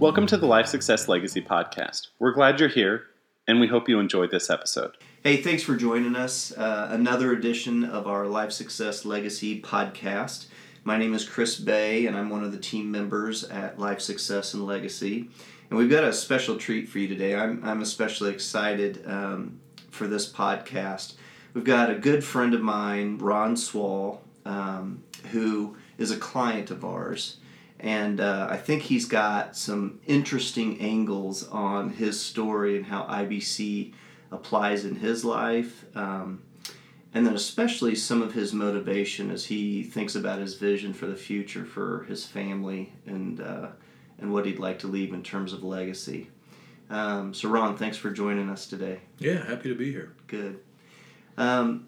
Welcome to the Life Success Legacy Podcast. We're glad you're here, and we hope you enjoyed this episode. Hey, thanks for joining us. Uh, another edition of our Life Success Legacy podcast. My name is Chris Bay, and I'm one of the team members at Life Success and Legacy. And we've got a special treat for you today. I'm, I'm especially excited um, for this podcast. We've got a good friend of mine, Ron Swall, um, who is a client of ours. And uh, I think he's got some interesting angles on his story and how IBC applies in his life. Um, and then, especially, some of his motivation as he thinks about his vision for the future for his family and, uh, and what he'd like to leave in terms of legacy. Um, so, Ron, thanks for joining us today. Yeah, happy to be here. Good. Um,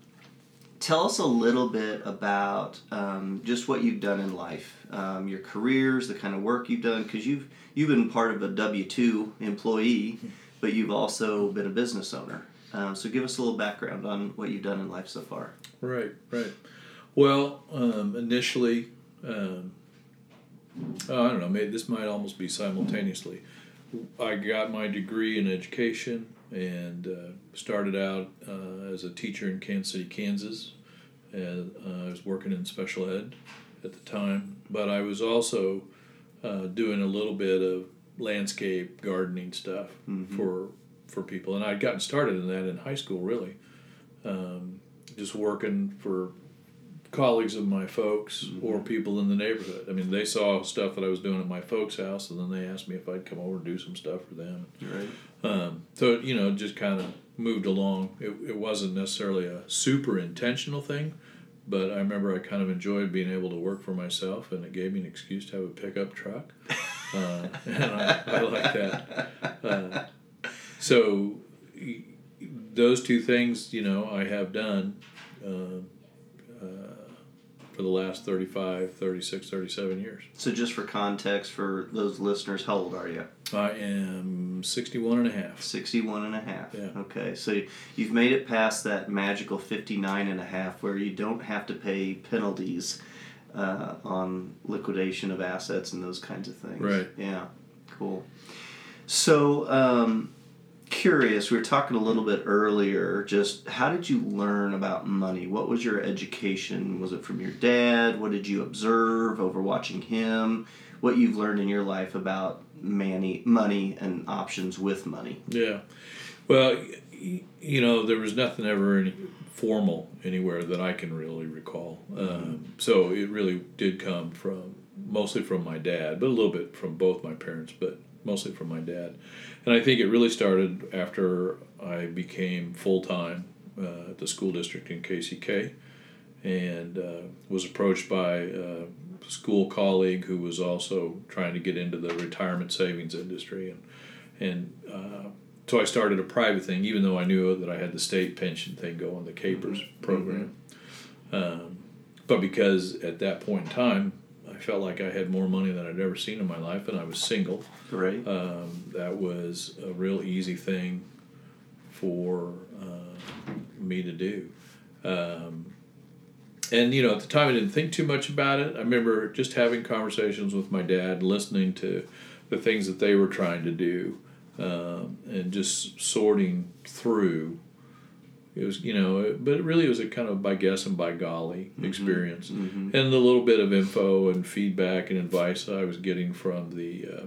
tell us a little bit about um, just what you've done in life, um, your careers, the kind of work you've done, because you've you've been part of a W two employee, but you've also been a business owner. Um, so give us a little background on what you've done in life so far. Right, right. Well, um, initially, um, oh, I don't know. Maybe this might almost be simultaneously. I got my degree in education and uh, started out uh, as a teacher in Kansas City, Kansas. And uh, I was working in special ed at the time, but I was also uh, doing a little bit of landscape gardening stuff Mhm. for for people, and I'd gotten started in that in high school, really, um, just working for colleagues of my folks or people in the neighborhood. I mean, they saw stuff that I was doing at my folks' house, and then they asked me if I'd come over and do some stuff for them. Right. Um, so you know, just kind of moved along. It, it wasn't necessarily a super intentional thing, but I remember I kind of enjoyed being able to work for myself, and it gave me an excuse to have a pickup truck, uh, and I, I like that. Uh, so those two things, you know, I have done. Uh, for the last 35, 36, 37 years. So just for context for those listeners, how old are you? I am 61 and a half. 61 and a half. Yeah. Okay, so you've made it past that magical 59 and a half where you don't have to pay penalties uh, on liquidation of assets and those kinds of things. Right. Yeah, cool. So, um, curious, we were talking a little bit earlier, just how did you learn about money? What was your education? Was it from your dad? What did you observe over watching him? What you've learned in your life about money, money and options with money? Yeah. Well, you know, there was nothing ever any formal anywhere that I can really recall. Um, so it really did come from mostly from my dad, but a little bit from both my parents, but mostly from my dad. And I think it really started after I became full time uh, at the school district in KCK and uh, was approached by a school colleague who was also trying to get into the retirement savings industry and and uh, so I started a private thing, even though I knew that I had the state pension thing going, the KPERS program. Um, but because at that point in time, I felt like I had more money than I'd ever seen in my life, and I was single. Right. Um, that was a real easy thing for uh, me to do. Um, and you know, at the time, I didn't think too much about it. I remember just having conversations with my dad, listening to the things that they were trying to do, um, and just sorting through. It was, you know, but it really was a kind of by guess and by golly experience, Mhm. and the little bit of info and feedback and advice I was getting from the, uh,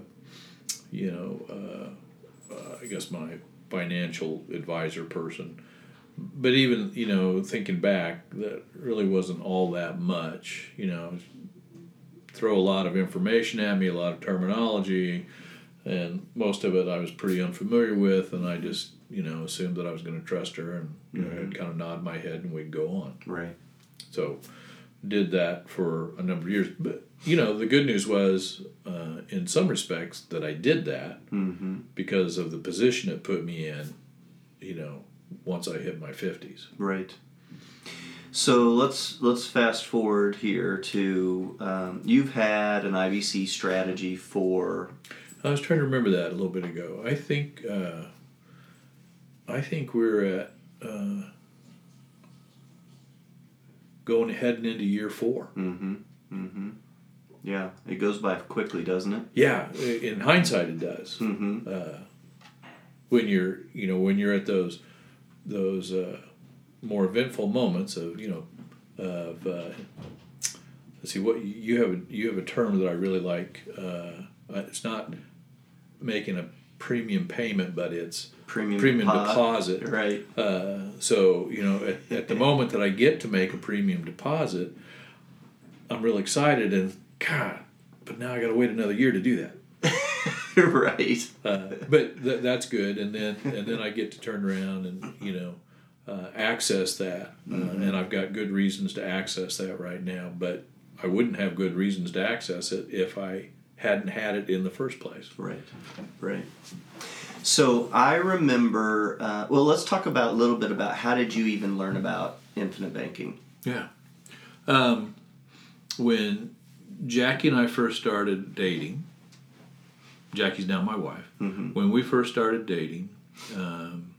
you know, uh, uh, I guess my financial advisor person. But even you know, thinking back, that really wasn't all that much. You know, throw a lot of information at me, a lot of terminology, and most of it I was pretty unfamiliar with, and I just you know assumed that I was going to trust her, and know, I'd kind of nod my head and we'd go on. Right. So did that for a number of years. But you know, the good news was, uh, in some respects, that I did that Mm-hmm. because of the position it put me in. You know, once I hit my fifties. Right. So let's let's fast forward here to um, you've had an IBC strategy for I was trying to remember that a little bit ago. I think uh, I think we're at uh, going heading into year four. mm-hmm, mm-hmm. Yeah, it goes by quickly, doesn't it? Yeah, in hindsight, it does. Mm-hmm. Uh, when you're, you know, when you're at those those uh, more eventful moments of, you know, of uh, let's see what you have. A, you have a term that I really like. Uh, it's not making a premium payment, but it's Premium, premium depo- deposit. Right. Uh, so you know, at, at the moment that I get to make a premium deposit, I'm real excited and God, but now I got to wait another year to do that. right. Uh, but th- that's good, and then and then I get to turn around and you know uh, access that, uh, and I've got good reasons to access that right now. But I wouldn't have good reasons to access it if I hadn't had it in the first place. Right. Right. So I remember. Uh, well, let's talk about a little bit about how did you even learn about infinite banking? Yeah. Um, when Jackie and I first started dating, Jackie's now my wife. Mm-hmm. When we first started dating, um,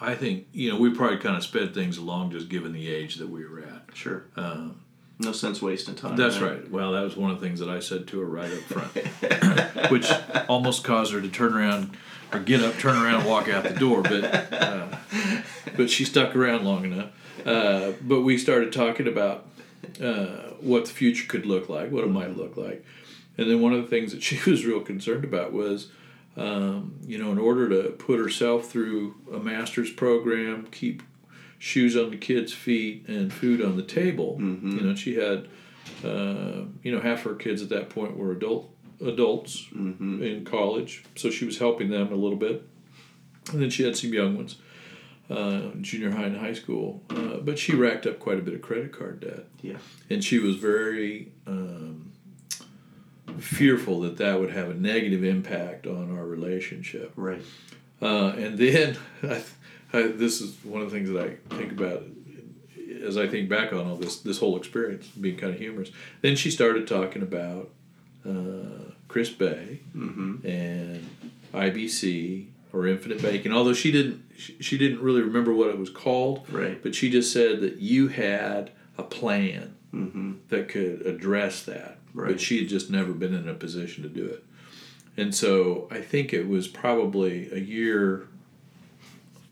I think you know we probably kind of sped things along just given the age that we were at. Sure. Um, No sense wasting time. that's right. Well, that was one of the things that I said to her right up front, which almost caused her to turn around or get up, turn around, and walk out the door. But uh, but she stuck around long enough. Uh, but we started talking about uh, what the future could look like, what it might look like, and then one of the things that she was real concerned about was. Um, you know, in order to put herself through a master's program, keep shoes on the kids' feet and food on the table. Mhm. You know, she had, uh, you know, half her kids at that point were adult adults Mm-hmm. in college, so she was helping them a little bit. And then she had some young ones, uh, junior high and high school. Uh, but she racked up quite a bit of credit card debt, Yeah. and she was very um, fearful that that would have a negative impact on our relationship. Right. Uh, and then I, I, this is one of the things that I think about as I think back on all this this whole experience being kind of humorous. Then she started talking about uh, Chris Bay Mm-hmm. and IBC or Infinite Banking. Although she didn't she, she didn't really remember what it was called, Right. but she just said that you had a plan Mm-hmm. that could address that. Right. But she had just never been in a position to do it. And so I think it was probably a year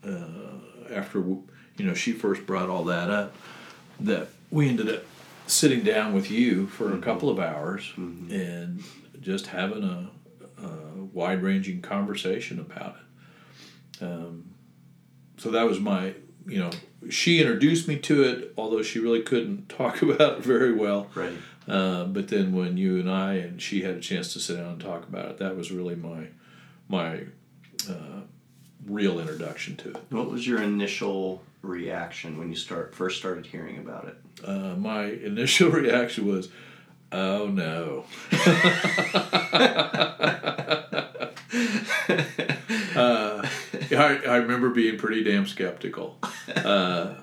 uh, after you know she first brought all that up that we ended up sitting down with you for a couple of hours and just having a, a wide ranging conversation about it. Um, so that was my you know she introduced me to it although she really couldn't talk about it very well Right. uh, but then when you and I and she had a chance to sit down and talk about it, that was really my my uh, real introduction to it. What was your initial reaction when you start first started hearing about it? Uh, my initial reaction was, "Oh no." uh, I, I remember being pretty damn skeptical. Uh,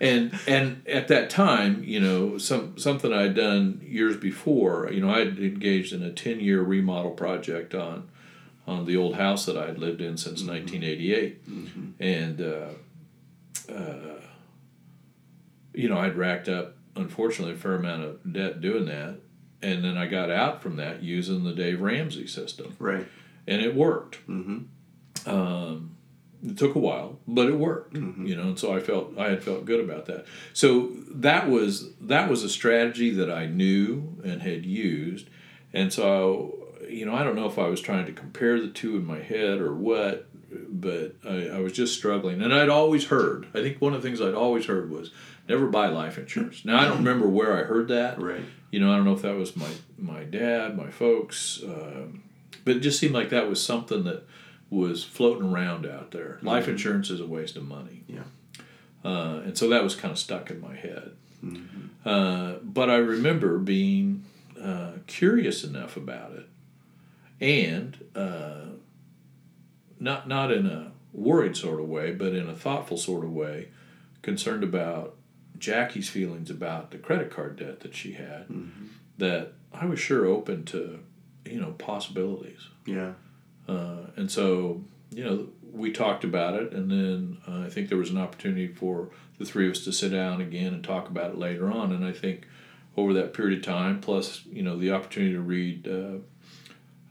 and and at that time, you know, some something I'd done years before, you know, I'd engaged in a ten year remodel project on on the old house that I had lived in since 1988, and uh, uh, you know, I'd racked up unfortunately a fair amount of debt doing that, and then I got out from that using the Dave Ramsey system, Right. and it worked. Mm-hmm. Um, it took a while, but it worked. Mhm. You know, and so I felt I had felt good about that. So that was that was a strategy that I knew and had used, and so you know I don't know if I was trying to compare the two in my head or what, but I, I was just struggling. And I'd always heard. I think one of the things I'd always heard was never buy life insurance. Now I don't remember where I heard that. Right. You know, I don't know if that was my my dad, my folks, um, but it just seemed like that was something that was floating around out there. Life insurance is a waste of money. Yeah. Uh, and so that was kind of stuck in my head. Mhm. Uh, but I remember being uh, curious enough about it, and uh, not not in a worried sort of way, but in a thoughtful sort of way, concerned about Jackie's feelings about the credit card debt that she had. Mhm. That I was sure open to, you know, possibilities. Yeah. Uh, and so, you know, we talked about it, and then uh, I think there was an opportunity for the three of us to sit down again and talk about it later on. And I think over that period of time. Plus, you know, the opportunity to read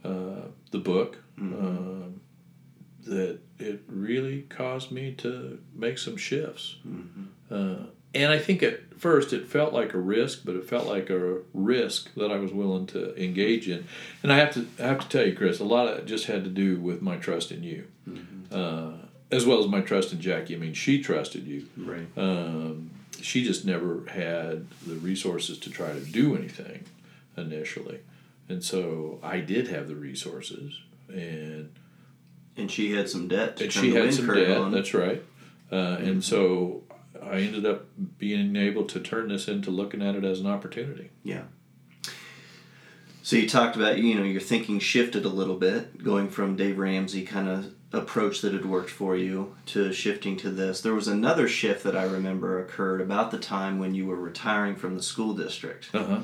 uh, uh, the book. Um, that it really caused me to make some shifts. Uh, and I think at first it felt like a risk, but it felt like a risk that I was willing to engage in. And I have to I have to tell you, Chris, a lot of it just had to do with my trust in you, uh, as well as my trust in Jackie. I mean, she trusted you. Right. Um, she just never had the resources to try to do anything initially, and so I did have the resources, and And she had some debt. To and she had some debt. on. That's right. Uh, and so I ended up being able to turn this into looking at it as an opportunity. Yeah. So you talked about you know your thinking shifted a little bit, going from Dave Ramsey kind of approach that had worked for you to shifting to this. There was another shift that I remember occurred about the time when you were retiring from the school district. Uh-huh.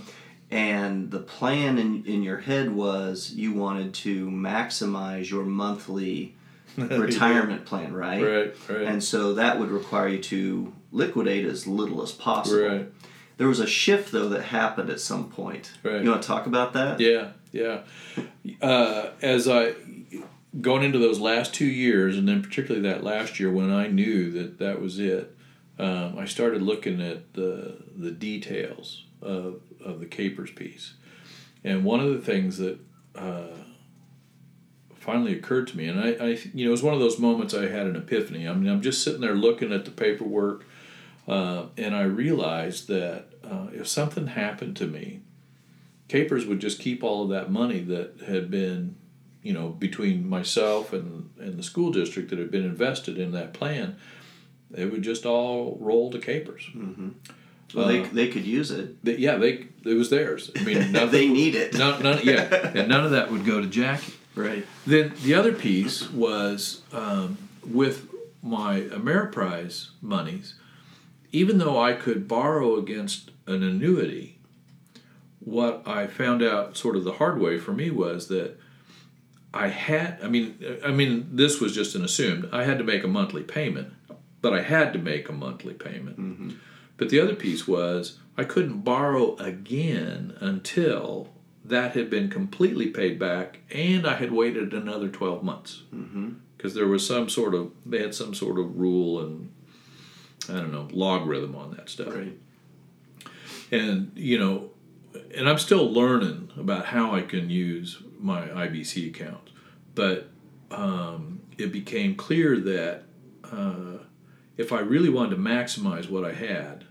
And the plan in, in your head was you wanted to maximize your monthly retirement plan, right? Right, right. And so that would require you to liquidate as little as possible. right. There was a shift though that happened at some point. Right. You want to talk about that? Yeah, yeah. Uh, as I going into those last two years, and then particularly that last year when I knew that that was it, um, I started looking at the the details of of the KPERS piece, and one of the things that uh, finally occurred to me, and I, I, you know, it was one of those moments I had an epiphany. I mean, I'm just sitting there looking at the paperwork, uh, and I realized that uh, if something happened to me, KPERS would just keep all of that money that had been, you know, between myself and, and the school district that had been invested in that plan. It would just all roll to KPERS. Well, they, Uh, they could use it. But yeah, they it was theirs. I mean, nothing, they need it. none, none, yeah, and none of that would go to Jackie. Right. Then the other piece was um, with my Ameriprise monies, even though I could borrow against an annuity, what I found out sort of the hard way for me was that I had I mean I mean this was just an assumed I had to make a monthly payment, but I had to make a monthly payment. But the other piece was I couldn't borrow again until that had been completely paid back and I had waited another 12 months. Because there was some sort of, they had some sort of rule and, I don't know, logarithm on that stuff. Right. And, you know, and I'm still learning about how I can use my IBC account. But um, it became clear that uh, if I really wanted to maximize what I had,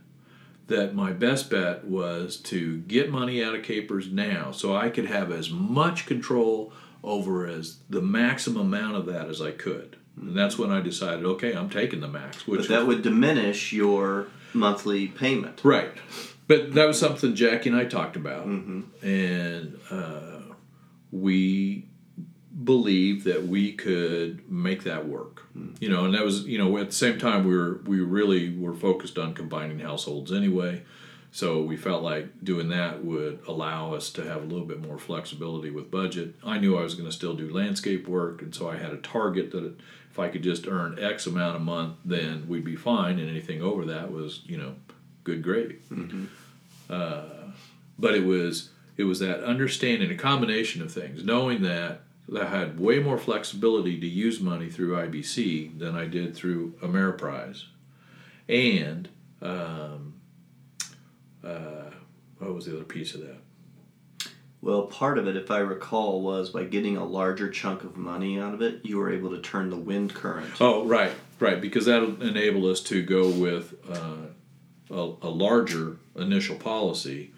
that my best bet was to get money out of KPERS now so I could have as much control over as the maximum amount of that as I could. And that's when I decided, okay, I'm taking the max. Which But that would diminish your monthly payment. Right. But that was something Jackie and I talked about. And uh, we believed that we could make that work. You know, and that was, you know, at the same time we were we really were focused on combining households anyway. So we felt like doing that would allow us to have a little bit more flexibility with budget. I knew I was going to still do landscape work, and so I had a target that if I could just earn X amount a month, then we'd be fine, and anything over that was, you know, good gravy. Uh, but it was it was that understanding, a combination of things, knowing that I had way more flexibility to use money through IBC than I did through Ameriprise, and um, uh, what was the other piece of that? Well, part of it, if I recall, was by getting a larger chunk of money out of it, you were able to turn the wind current. Oh, right, right, because that enabled us to go with uh, a, a larger initial policy,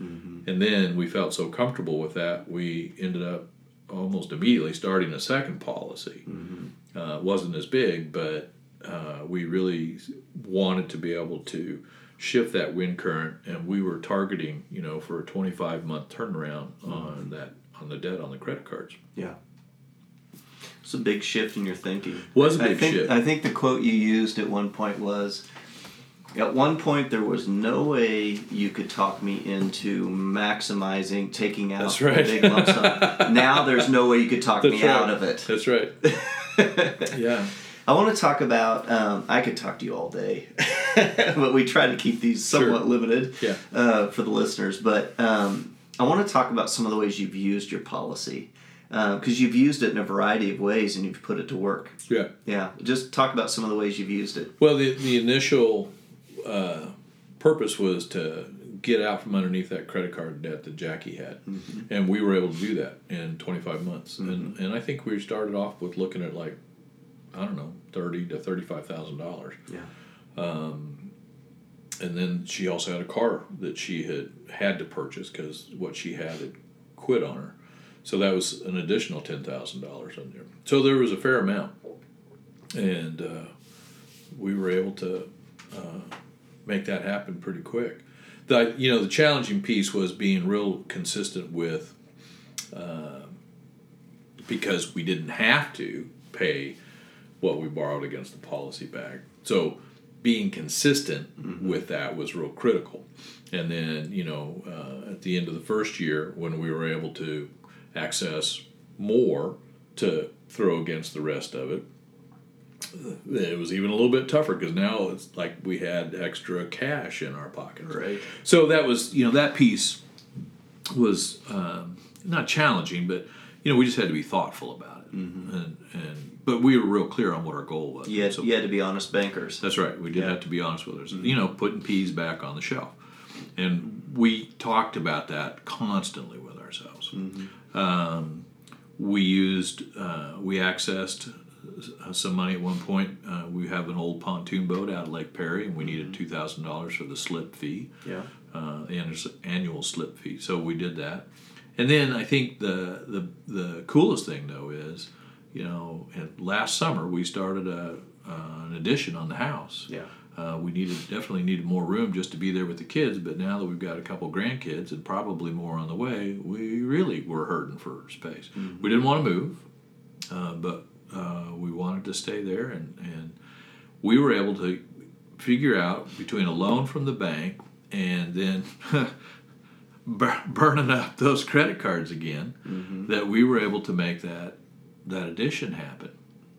and then we felt so comfortable with that, we ended up almost immediately starting a second policy. Uh, wasn't as big, but uh, we really wanted to be able to shift that wind current, and we were targeting, you know, for a 25 month turnaround on that on the debt on the credit cards. Yeah. It's a big shift in your thinking. Was a I big think, shift. I think the quote you used at one point was At one point, there was no way you could talk me into maximizing taking out That's a right. big lump sum. now there's no way you could talk That's me right. out of it. That's right. yeah. I want to talk about. Um, I could talk to you all day, but we try to keep these somewhat Sure. limited Yeah. uh, for the listeners. But um, I want to talk about some of the ways you've used your policy because you've used it in a variety of ways and you've put it to work. Yeah. Yeah, just talk about some of the ways you've used it. Well, the the initial uh, purpose was to get out from underneath that credit card debt that Jackie had, and we were able to do that in 25 months. And and I think we started off with looking at like I don't know thirty to thirty five thousand dollars. Yeah. and then she also had a car that she had had to purchase because what she had had quit on her. So that was an additional ten thousand dollars in there. So there was a fair amount, and uh, we were able to uh, make that happen pretty quick. The you know the challenging piece was being real consistent with, uh, because we didn't have to pay what we borrowed against the policy back. So being consistent with that was real critical. And then, you know, uh, at the end of the first year, when we were able to access more to throw against the rest of it, it was even a little bit tougher because now it's like we had extra cash in our pockets. Right. So that was, you know, that piece was um, not challenging, but you know, we just had to be thoughtful about it, and and but we were real clear on what our goal was. You had, So- you had to be honest bankers. that's right. We did Yeah. have to be honest with ourselves. You know, putting peas back on the shelf, and we talked about that constantly with ourselves. Um, we used, uh, we accessed some money at one point. Uh, we have an old pontoon boat out of Lake Perry, and we needed two thousand dollars for the slip fee Yeah. uh, the annual- annual slip fee. So we did that, and then I think the the the coolest thing though is, you know, last summer we started a uh, an addition on the house. Yeah. Uh, we needed definitely needed more room just to be there with the kids, but now that we've got a couple grandkids and probably more on the way, we really were hurting for space. We didn't want to move, uh, but uh, we wanted to stay there, and, and we were able to figure out between a loan from the bank and then burning up those credit cards again that we were able to make that that addition happen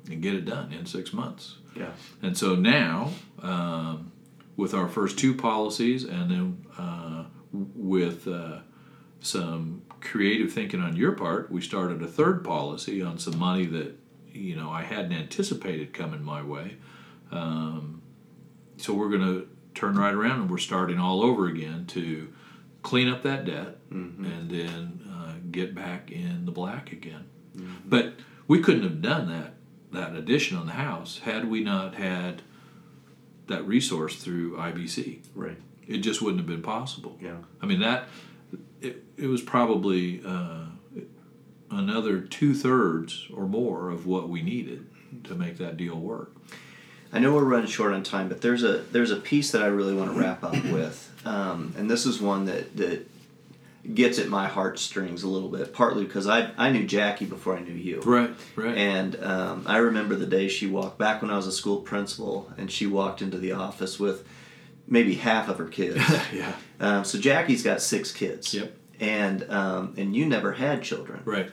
and get it done in six months. Yeah. And so now, um, with our first two policies, and then uh, with uh, some creative thinking on your part, we started a third policy on some money that you know I hadn't anticipated coming my way. Um, so we're going to turn right around and we're starting all over again to clean up that debt and then uh, get back in the black again. But we couldn't have done that that addition on the house had we not had that resource through IBC. Right. It just wouldn't have been possible. Yeah. I mean that it, it was probably uh, another two thirds or more of what we needed to make that deal work. I know we're running short on time, but there's a there's a piece that I really want to wrap up with, um, and this is one that that gets at my heartstrings a little bit. Partly because I I knew Jackie before I knew you, Right, right. and um, I remember the day she walked back when I was a school principal, and she walked into the office with maybe half of her kids. yeah. um, so Jackie's got six kids. Yep. And um, and you never had children, Right.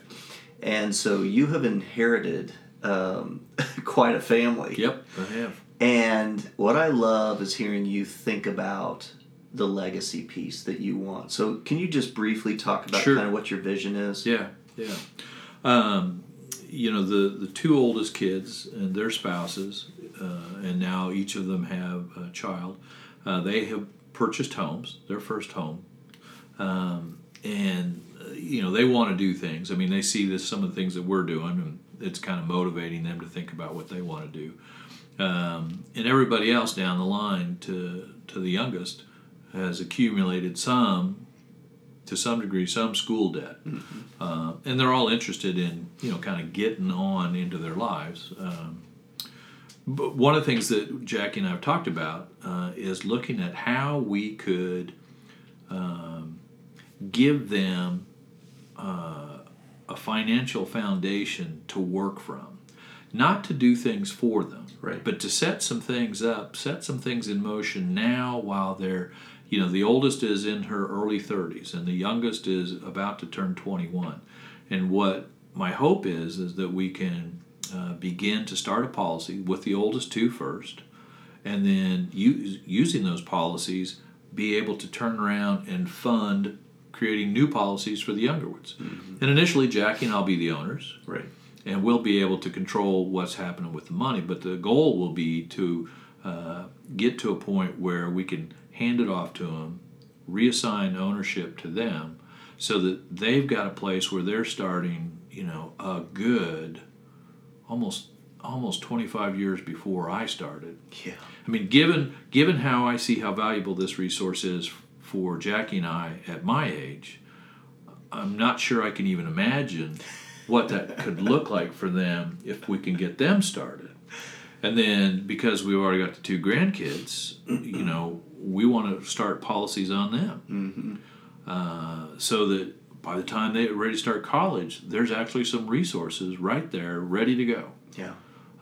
and so you have inherited um, quite a family. Yep. I have. And what I love is hearing you think about the legacy piece that you want. So, can you just briefly talk about Sure. kind of what your vision is? Yeah, yeah. Um, you know, the the two oldest kids and their spouses, uh, and now each of them have a child. Uh, they have purchased homes, their first home, um, and uh, you know they want to do things. I mean, they see this some of the things that we're doing, and it's kind of motivating them to think about what they want to do. Um, and everybody else down the line to to the youngest has accumulated some to some degree some school debt uh, and they're all interested in you know kind of getting on into their lives um, but one of the things that jackie and i have talked about uh, is looking at how we could um, give them uh, a financial foundation to work from not to do things for them Right. but to set some things up set some things in motion now while they're you know the oldest is in her early 30s and the youngest is about to turn 21 and what my hope is is that we can uh, begin to start a policy with the oldest two first, and then use, using those policies, be able to turn around and fund creating new policies for the younger ones. Mm-hmm. And initially, Jackie and I'll be the owners. Right. And we'll be able to control what's happening with the money. But the goal will be to uh, get to a point where we can hand it off to them, reassign ownership to them, so that they've got a place where they're starting, you know, a good, almost almost 25 years before I started. Yeah. I mean, given given how I see how valuable this resource is for Jackie and I at my age, I'm not sure I can even imagine what that could look like for them if we can get them started. And then because we've already got the two grandkids, you know, we want to start policies on them. Mm-hmm. Uh, so that by the time they're ready to start college, there's actually some resources right there ready to go. Yeah.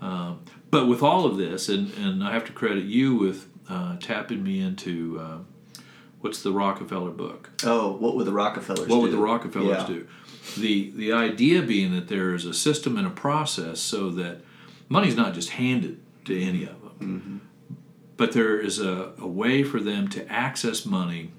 Um, but with all of this, and, and I have to credit you with uh, tapping me into uh, what's the Rockefeller book? Oh, what would the Rockefellers do? what do? would the Rockefellers Yeah. do? The the idea being that there is a system and a process so that money's not just handed to any of them, but there is a, a way for them to access money,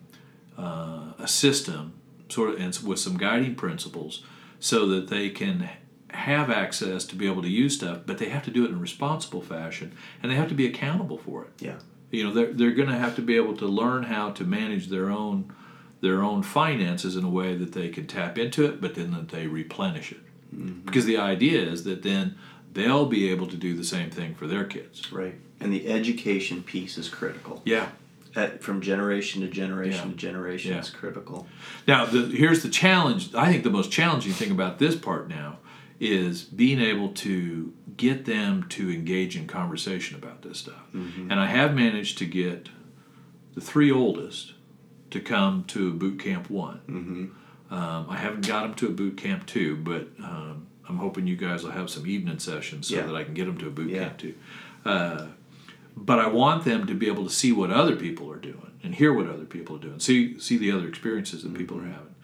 uh, a system, sort of, and with some guiding principles, so that they can have access to be able to use stuff, but they have to do it in a responsible fashion, and they have to be accountable for it Yeah. You know they're, they're going to have to be able to learn how to manage their own their own finances in a way that they can tap into it but then that they replenish it mm-hmm. because the idea is that then they'll be able to do the same thing for their kids Right. And the education piece is critical. yeah At, from generation to generation Yeah. to generation Yeah. is critical. now the, here's the challenge i think the most challenging thing about this part now is being able to get them to engage in conversation about this stuff and i have managed to get the three oldest to come to boot camp one Mm-hmm. Um, I haven't got them to a boot camp two, but um, I'm hoping you guys will have some evening sessions so Yeah. that I can get them to a boot Yeah. camp two. Uh, but I want them to be able to see what other people are doing and hear what other people are doing, see see the other experiences that people are Mm-hmm. having,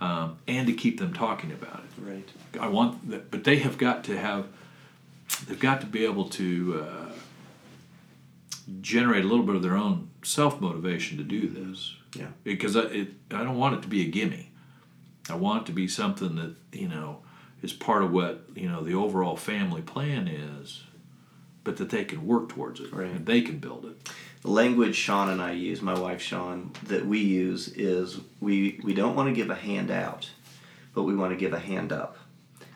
um, and to keep them talking about it. Right. I want that, but they have got to have, they've got to be able to uh, generate a little bit of their own self motivation to do this. Yeah. Because I, it, I don't want it to be a gimme. I want it to be something that you know is part of what you know the overall family plan is, but that they can work towards it Right. and they can build it. The language Sean and I use, my wife Sean, that we use is we, we don't want to give a hand out, but we want to give a hand up.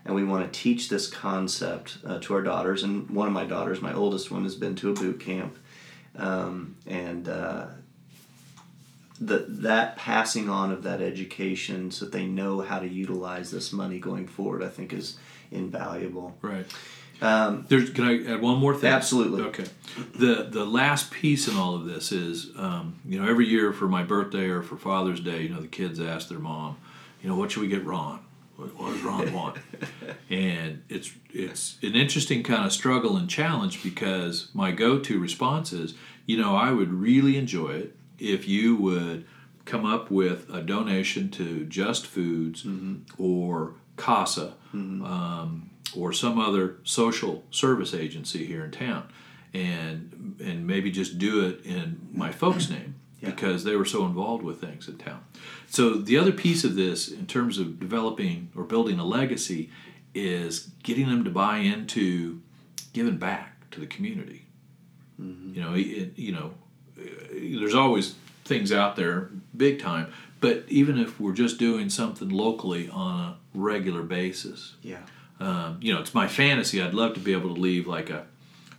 And we want to teach this concept uh, to our daughters. And one of my daughters, my oldest one, has been to a boot camp. Um, and uh, the, that passing on of that education so that they know how to utilize this money going forward, I think is invaluable. Right. Um, There's, can I add one more thing? Absolutely. Okay. The the last piece in all of this is, um, you know, every year for my birthday or for Father's Day, you know, the kids ask their mom, you know, what should we get Ron? Does Ron want? and it's it's an interesting kind of struggle and challenge because my go-to response is, you know, I would really enjoy it if you would come up with a donation to Just Foods or CASA um, or some other social service agency here in town, and and maybe just do it in my folks' name Yeah. because they were so involved with things in town. So the other piece of this, in terms of developing or building a legacy, is getting them to buy into giving back to the community. You know, it, you know, there's always things out there big time, but even if we're just doing something locally on a regular basis, yeah. um, you know, it's my fantasy. I'd love to be able to leave like a,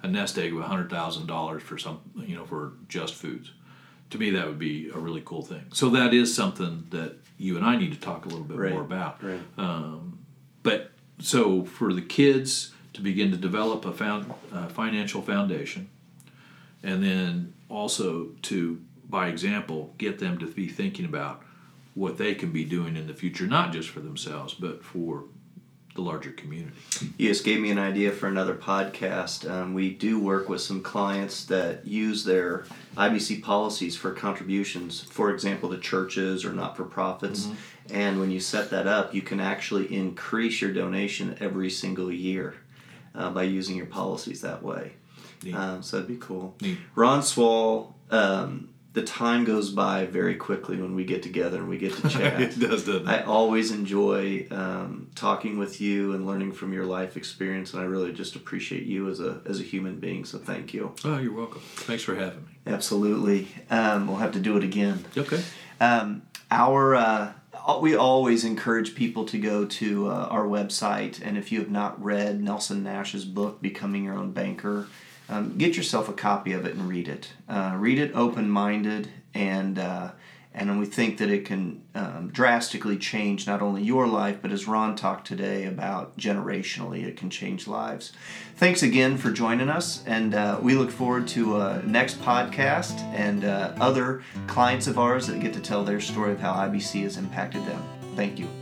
a nest egg of hundred thousand dollars for some, you know, for just foods. To me, that would be a really cool thing. So that is something that you and I need to talk a little bit Right, more about. right. Um, but so for the kids to begin to develop a found, uh, financial foundation, and then also to, by example, get them to be thinking about what they can be doing in the future, not just for themselves, but for the larger community. You just gave me an idea for another podcast. Um, we do work with some clients that use their IBC policies for contributions, for example, to churches or not for profits. And when you set that up, you can actually increase your donation every single year. uh, by using your policies that way. Um, so that'd be cool. Neat. Ron Swall, um, the time goes by very quickly when we get together and we get to chat. it does, doesn't it? I always enjoy um, talking with you and learning from your life experience, and I really just appreciate you as a as a human being. So thank you. oh, you're welcome. Thanks for having me. Absolutely. Um, we'll have to do it again. Okay. Um, our uh, we always encourage people to go to uh, our website, and if you have not read Nelson Nash's book, Becoming Your Own Banker, um, get yourself a copy of it and read it. Uh, read it open minded, and uh, and we think that it can um, drastically change not only your life, but as Ron talked today about generationally, it can change lives. Thanks again for joining us, and uh, we look forward to uh, next podcast and uh, other clients of ours that get to tell their story of how IBC has impacted them. Thank you.